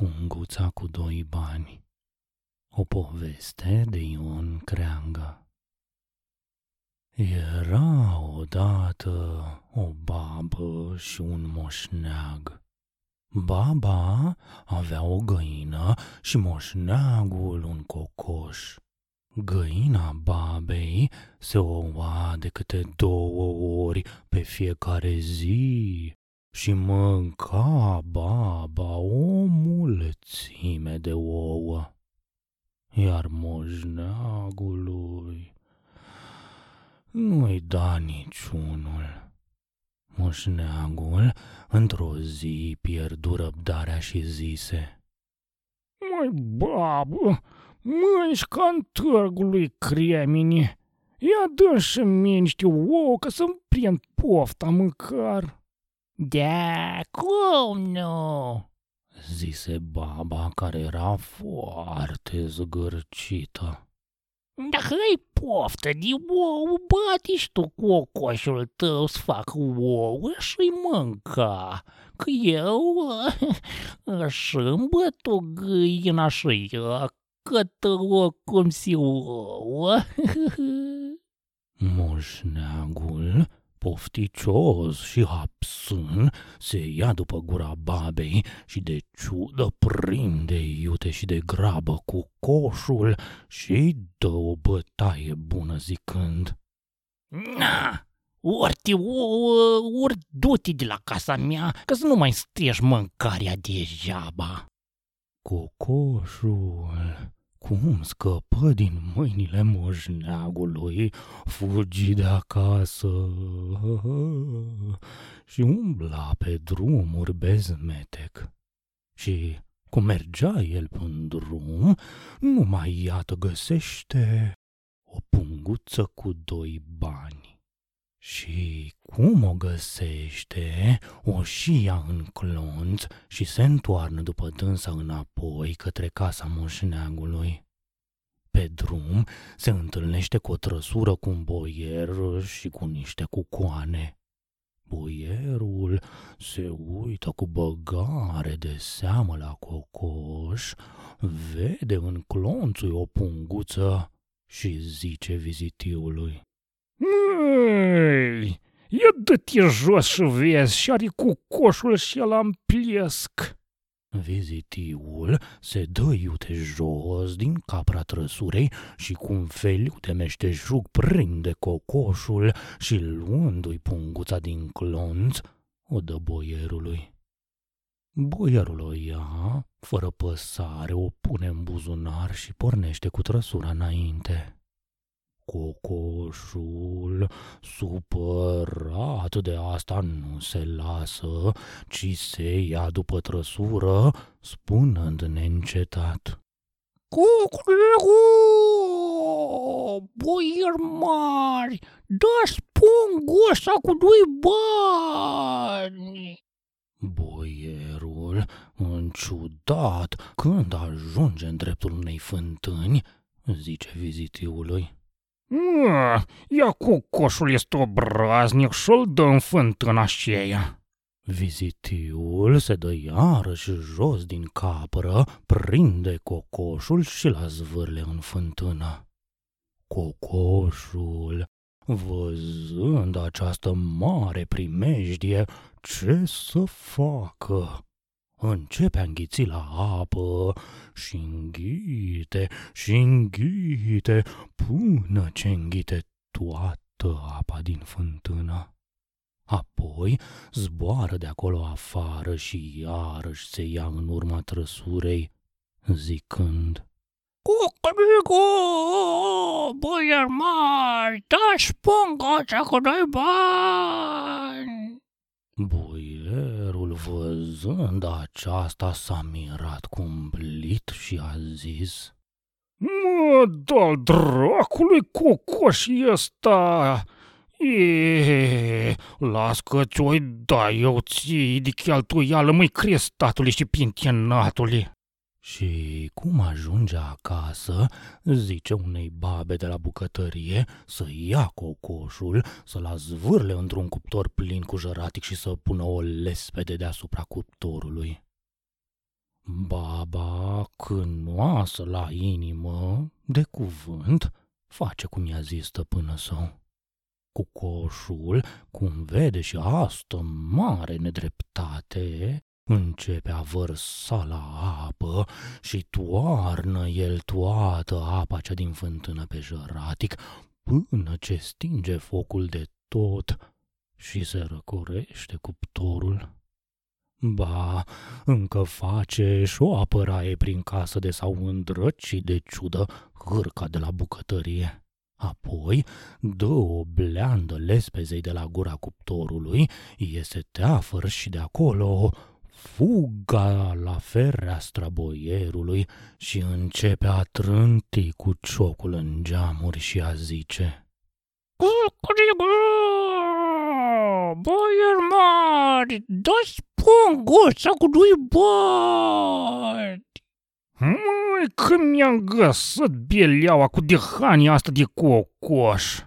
Punguța cu doi bani O poveste de Ion Creangă Era odată o babă și un moșneag. Baba avea o găină și moșneagul un cocoș. Găina babei se oua de câte două ori pe fiecare zi și mânca baba o mulțime de ouă. Iar moșneagului nu-i da niciunul. Moșneagul într-o zi pierdu răbdarea și zise Măi, babă, mânci ca în târgul lui Cremini. Ia dă și mie niște ouă ca să-mi prind pofta măcar. Da, cum nu? Zise baba care era foarte zgârcită. Dacă ai poftă de ouă, bate și tu cocoșul tău să fac ouă și-i mânca, că eu își îmbăt o găină și cât cum si ouă. Moșneagul pofticios și hapsân, se ia după gura babei și de ciudă prinde iute și de grabă cu coșul și dă o bătaie bună zicând Na, ori te ori du-te de la casa mea, că să nu mai striești mâncarea degeaba. Cocoșul cum scăpă din mâinile moșneagului, fugi de acasă și umbla pe drumuri bezmetec. Și cum mergea el pe drum, numai iată găsește o punguță cu doi bani. Și cum o găsește, o și ia în clonț și se întoarnă după dânsa înapoi către casa moșneagului. Pe drum se întâlnește cu o trăsură cu un boier și cu niște cucoane. Boierul se uită cu băgare de seamă la cocoș, vede în clonțul o punguță și zice vizitiului. Măi, ia dă-te jos și vezi și are cu coșul și el am plesc. Vizitiul se dă iute jos din capra trăsurei și cu un feliu de meșteșug prinde cocoșul și luându-i punguța din clonț, o dă boierului. Boierul o ia, fără păsare, o pune în buzunar și pornește cu trăsura înainte. Cocoșul, supărat de asta, nu se lasă, ci se ia după trăsură, spunând neîncetat. Cuclecu, boier mari, da punguța cu doi bani. Boierul, ciudat, când ajunge în dreptul unei fântâni, zice vizitiului. Mă, ia cu coșul este obraznic și-l dă în fântâna aceea. Vizitiul se dă iarăși jos din capră, prinde cocoșul și la zvârle în fântână. Cocoșul, văzând această mare primejdie, ce să facă? Începe a înghiți la apă și înghite și înghite până ce înghite toată apa din fântână. Apoi zboară de acolo afară și iarăși se ia în urma trăsurei, zicând Cucuricu, boier mari, dați punga cu doi bani! Boierul, văzând aceasta, s-a mirat cumplit și a zis Mă, dă dracului cocoș ăsta! E, las că ți-o da eu ții de cheltuială, măi crestatului și pintenatului. Și cum ajunge acasă, zice unei babe de la bucătărie să ia cocoșul, să-l zvârle într-un cuptor plin cu jăratic și să pună o lespede deasupra cuptorului. Baba, când oasă la inimă, de cuvânt, face cum i-a zis stăpână său. Cu coșul, cum vede și asta mare nedreptate, începe a vărsa la apă și toarnă el toată apa cea din fântână pe jăratic, până ce stinge focul de tot și se răcorește cuptorul. Ba, încă face și o apăraie prin casă de s-au îndrăcit de ciudă hârca de la bucătărie. Apoi dă o bleandă lespezei de la gura cuptorului, iese teafăr și de acolo fuga la fereastra boierului și începe a trânti cu ciocul în geamuri și a zice Boier mari, dă-ți punguța cu doi bani! Măi, că mi-am găsit beleaua cu dehania asta de cocoș,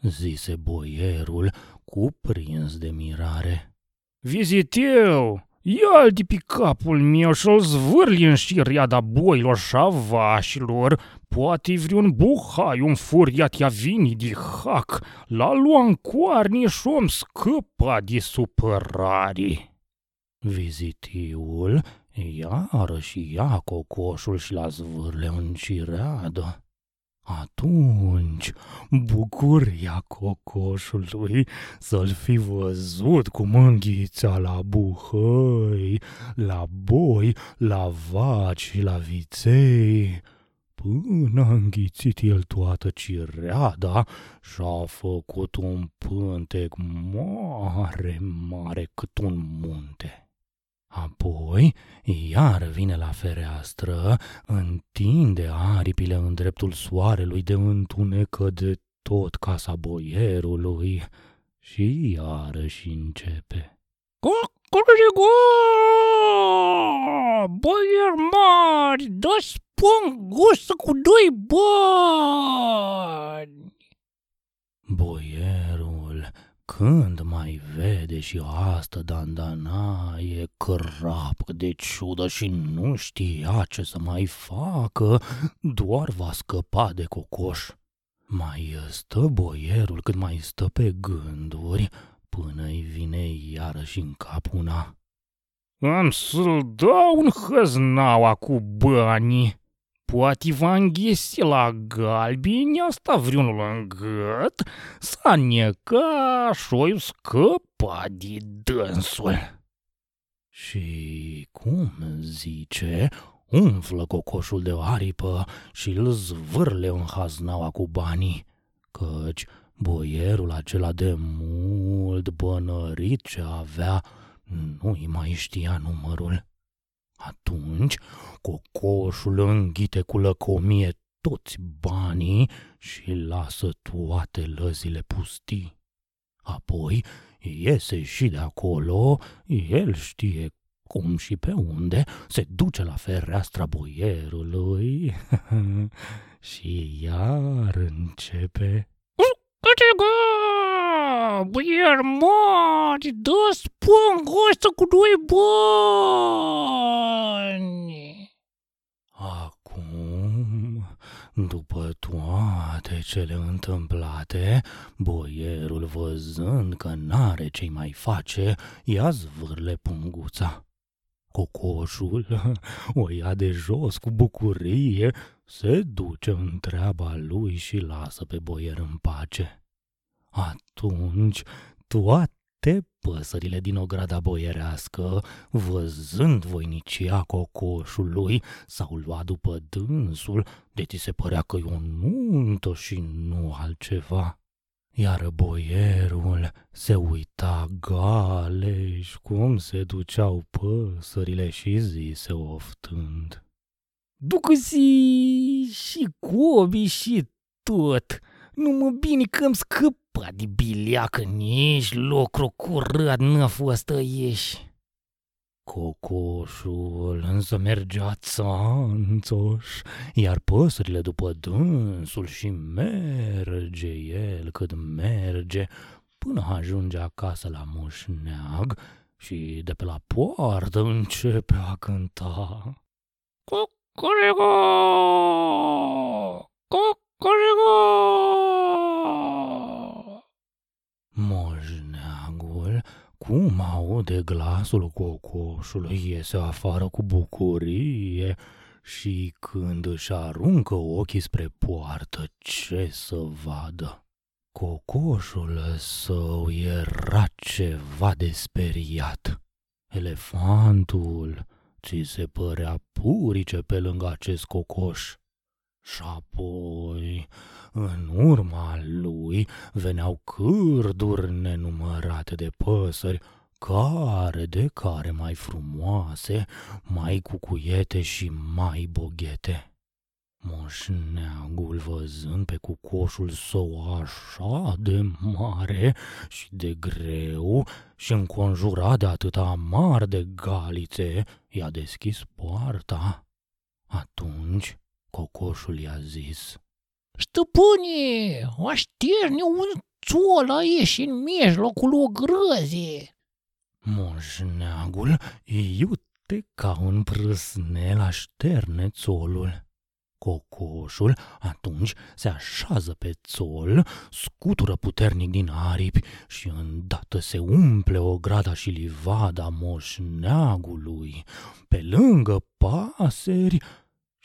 zise boierul, cuprins de mirare. Viziteu, ia-l de pe capul meu și-l zvârli în șiriada boilor și a vașilor, poate vreun buhai un furiat ia vini de hac, la lua în coarne și om scăpa de supărare. Vizitiul iarăși ia cocoșul și la zvârle în cireadă. Atunci, bucuria cocoșului să-l fi văzut cum înghița la buhăi, la boi, la vaci și la viței, până a înghițit el toată cireada și-a făcut un pântec mare, mare cât un munte. Apoi, iar vine la fereastră, întinde aripile în dreptul soarelui de întunecă de tot casa boierului și iarăși începe. Cocorigo! Boier mari, dă spun gustă cu doi bani! Boierul când mai vede și asta dandanaie crapă de ciudă și nu știa ce să mai facă, doar va scăpa de cocoș. Mai stă boierul cât mai stă pe gânduri, până îi vine iarăși în cap una. Am să-l dau un hăznaua cu banii. Poate va înghesi la galbini asta vreunul în gât, s-a neca și scăpa de dânsul. Și cum zice, umflă cocoșul de aripă și îl zvârle în haznaua cu banii, căci boierul acela de mult bănărit ce avea nu-i mai știa numărul. Atunci cocoșul înghite cu lăcomie toți banii și lasă toate lăzile pustii. Apoi iese și de acolo, el știe cum și pe unde, se duce la fereastra boierului și iar începe... Boier mari, dă spun ăsta cu doi bani! Acum, după toate cele întâmplate, boierul văzând că n-are ce mai face, ia zvârle punguța. Cocoșul o ia de jos cu bucurie, se duce în treaba lui și lasă pe boier în pace. Atunci toate păsările din ograda boierească, văzând voinicia cocoșului, s-au luat după dânsul, de ți se părea că e o nuntă și nu altceva. Iar boierul se uita galeș cum se duceau păsările și zise oftând. Ducă-zi și cobi și tot, numai bine că am scăpat de bileacă, nici lucru curat n-a fost aici. Cocoșul însă mergea țanțoș, iar păsările după dânsul și merge el cât merge, până ajunge acasă la moșneag și de pe la poartă începe a cânta. Cucurigu! Cucurigu! Moșneagul, cum aude glasul cocoșului, iese afară cu bucurie și când își aruncă ochii spre poartă, ce să vadă? Cocoșul său era ceva de speriat. Elefantul ți se părea purice pe lângă acest cocoș. Și apoi, în urma lui, veneau cârduri nenumărate de păsări, care de care mai frumoase, mai cucuiete și mai boghete. Moșneagul văzând pe cucoșul său așa de mare și de greu și înconjurat de atâta mar de galițe, i-a deschis poarta. Atunci cocoșul i-a zis, Stăpâne, așterne un țol aici în mijlocul ogrăzii. Moșneagul iute ca un prâsnel așterne țolul. Cocoșul atunci se așează pe țol, scutură puternic din aripi și îndată se umple o grada și livada moșneagului. Pe lângă pasări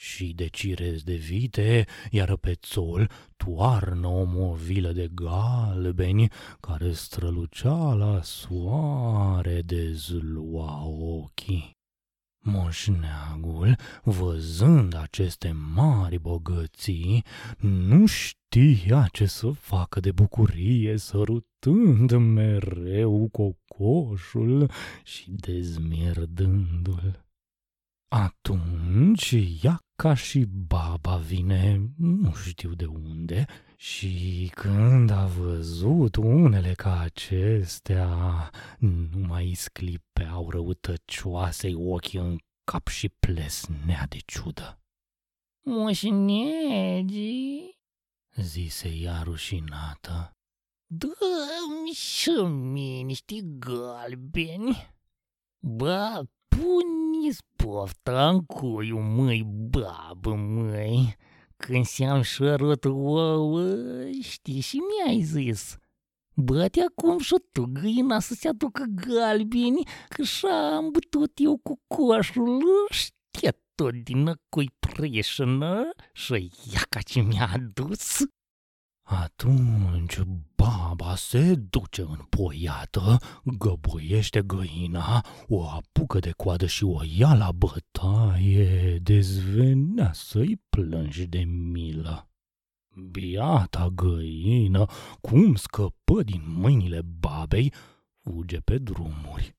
și de cirez de vite, iar pe țol toarnă o movilă de galbeni care strălucea la soare de zlua ochii. Moșneagul, văzând aceste mari bogății, nu știa ce să facă de bucurie, sărutând mereu cocoșul și dezmierdându-l. Atunci ea ca și baba vine, nu știu de unde, și când a văzut unele ca acestea, nu mai sclipeau răutăcioasei ochii în cap și plesnea de ciudă. Moșnegi, Zise ea rușinată. dă-mi și mie niște galbeni. Ba, pune-ți pofta în cuiu, măi, babă, măi. Când se-am șărut ouă, știi și mi-ai zis. Bate acum și tu gâina să se aducă galbeni, că și-am bătut eu cu coșul, știe tot din cui preșână și iaca ce mi-a adus. Atunci baba se duce în poiată, găboiește găina, o apucă de coadă și o ia la bătaie, dezvenea să-i plângi de milă. Biata găină, cum scăpă din mâinile babei, fuge pe drumuri.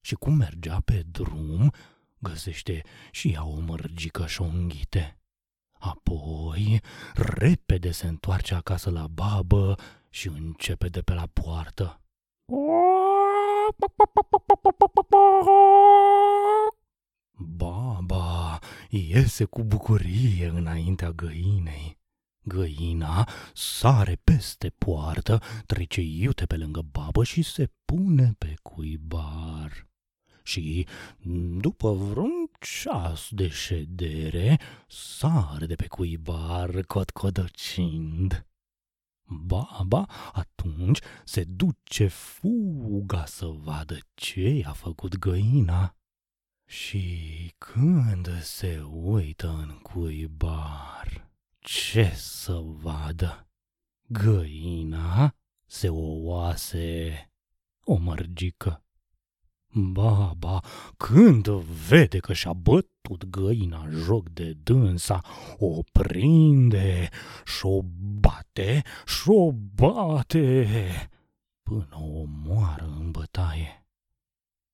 Și cum mergea pe drum, găsește și ea o mărgică și o înghite. Apoi, repede se întoarce acasă la babă și începe de pe la poartă. Baba iese cu bucurie înaintea găinei. Găina sare peste poartă, trece iute pe lângă babă și se pune pe cuibar. Și după vreun ceas de ședere, sare de pe cuibar cotcodocind. Baba atunci se duce fuga să vadă ce i-a făcut găina. Și când se uită în cuibar, ce să vadă? Găina se oase o mărgică. Baba, când vede că și-a bătut găina joc de dânsa, o prinde și o bate și o bate până o omoară în bătaie.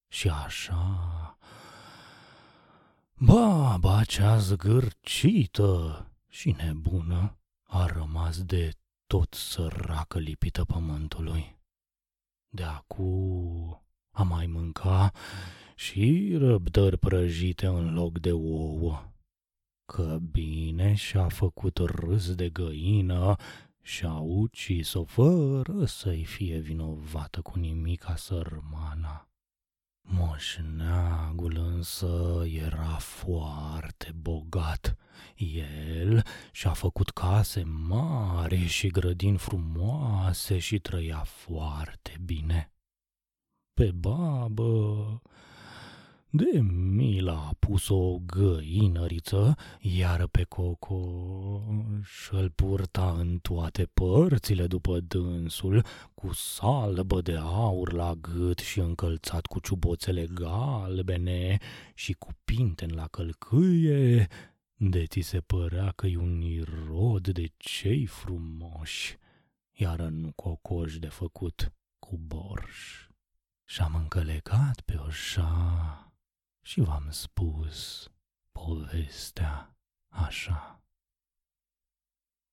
Și așa, baba cea zgârcită și nebună a rămas de tot săracă lipită pământului. De acum a mai mânca și răbdări prăjite în loc de ouă. Că bine și-a făcut râs de găină și-a ucis-o fără să-i fie vinovată cu nimica sărmana. Moșneagul însă era foarte bogat. El și-a făcut case mari și grădini frumoase și trăia foarte bine. Pe babă, de mila a pus o găinăriță, iar pe Coco și-l purta în toate părțile după dânsul, cu salbă de aur la gât și încălțat cu ciuboțele galbene și cu pinten la călcâie, de ți se părea că e un irod de cei frumoși, iar nu cocoș de făcut cu borș. Și-am încălecat pe oșa și v-am spus povestea așa.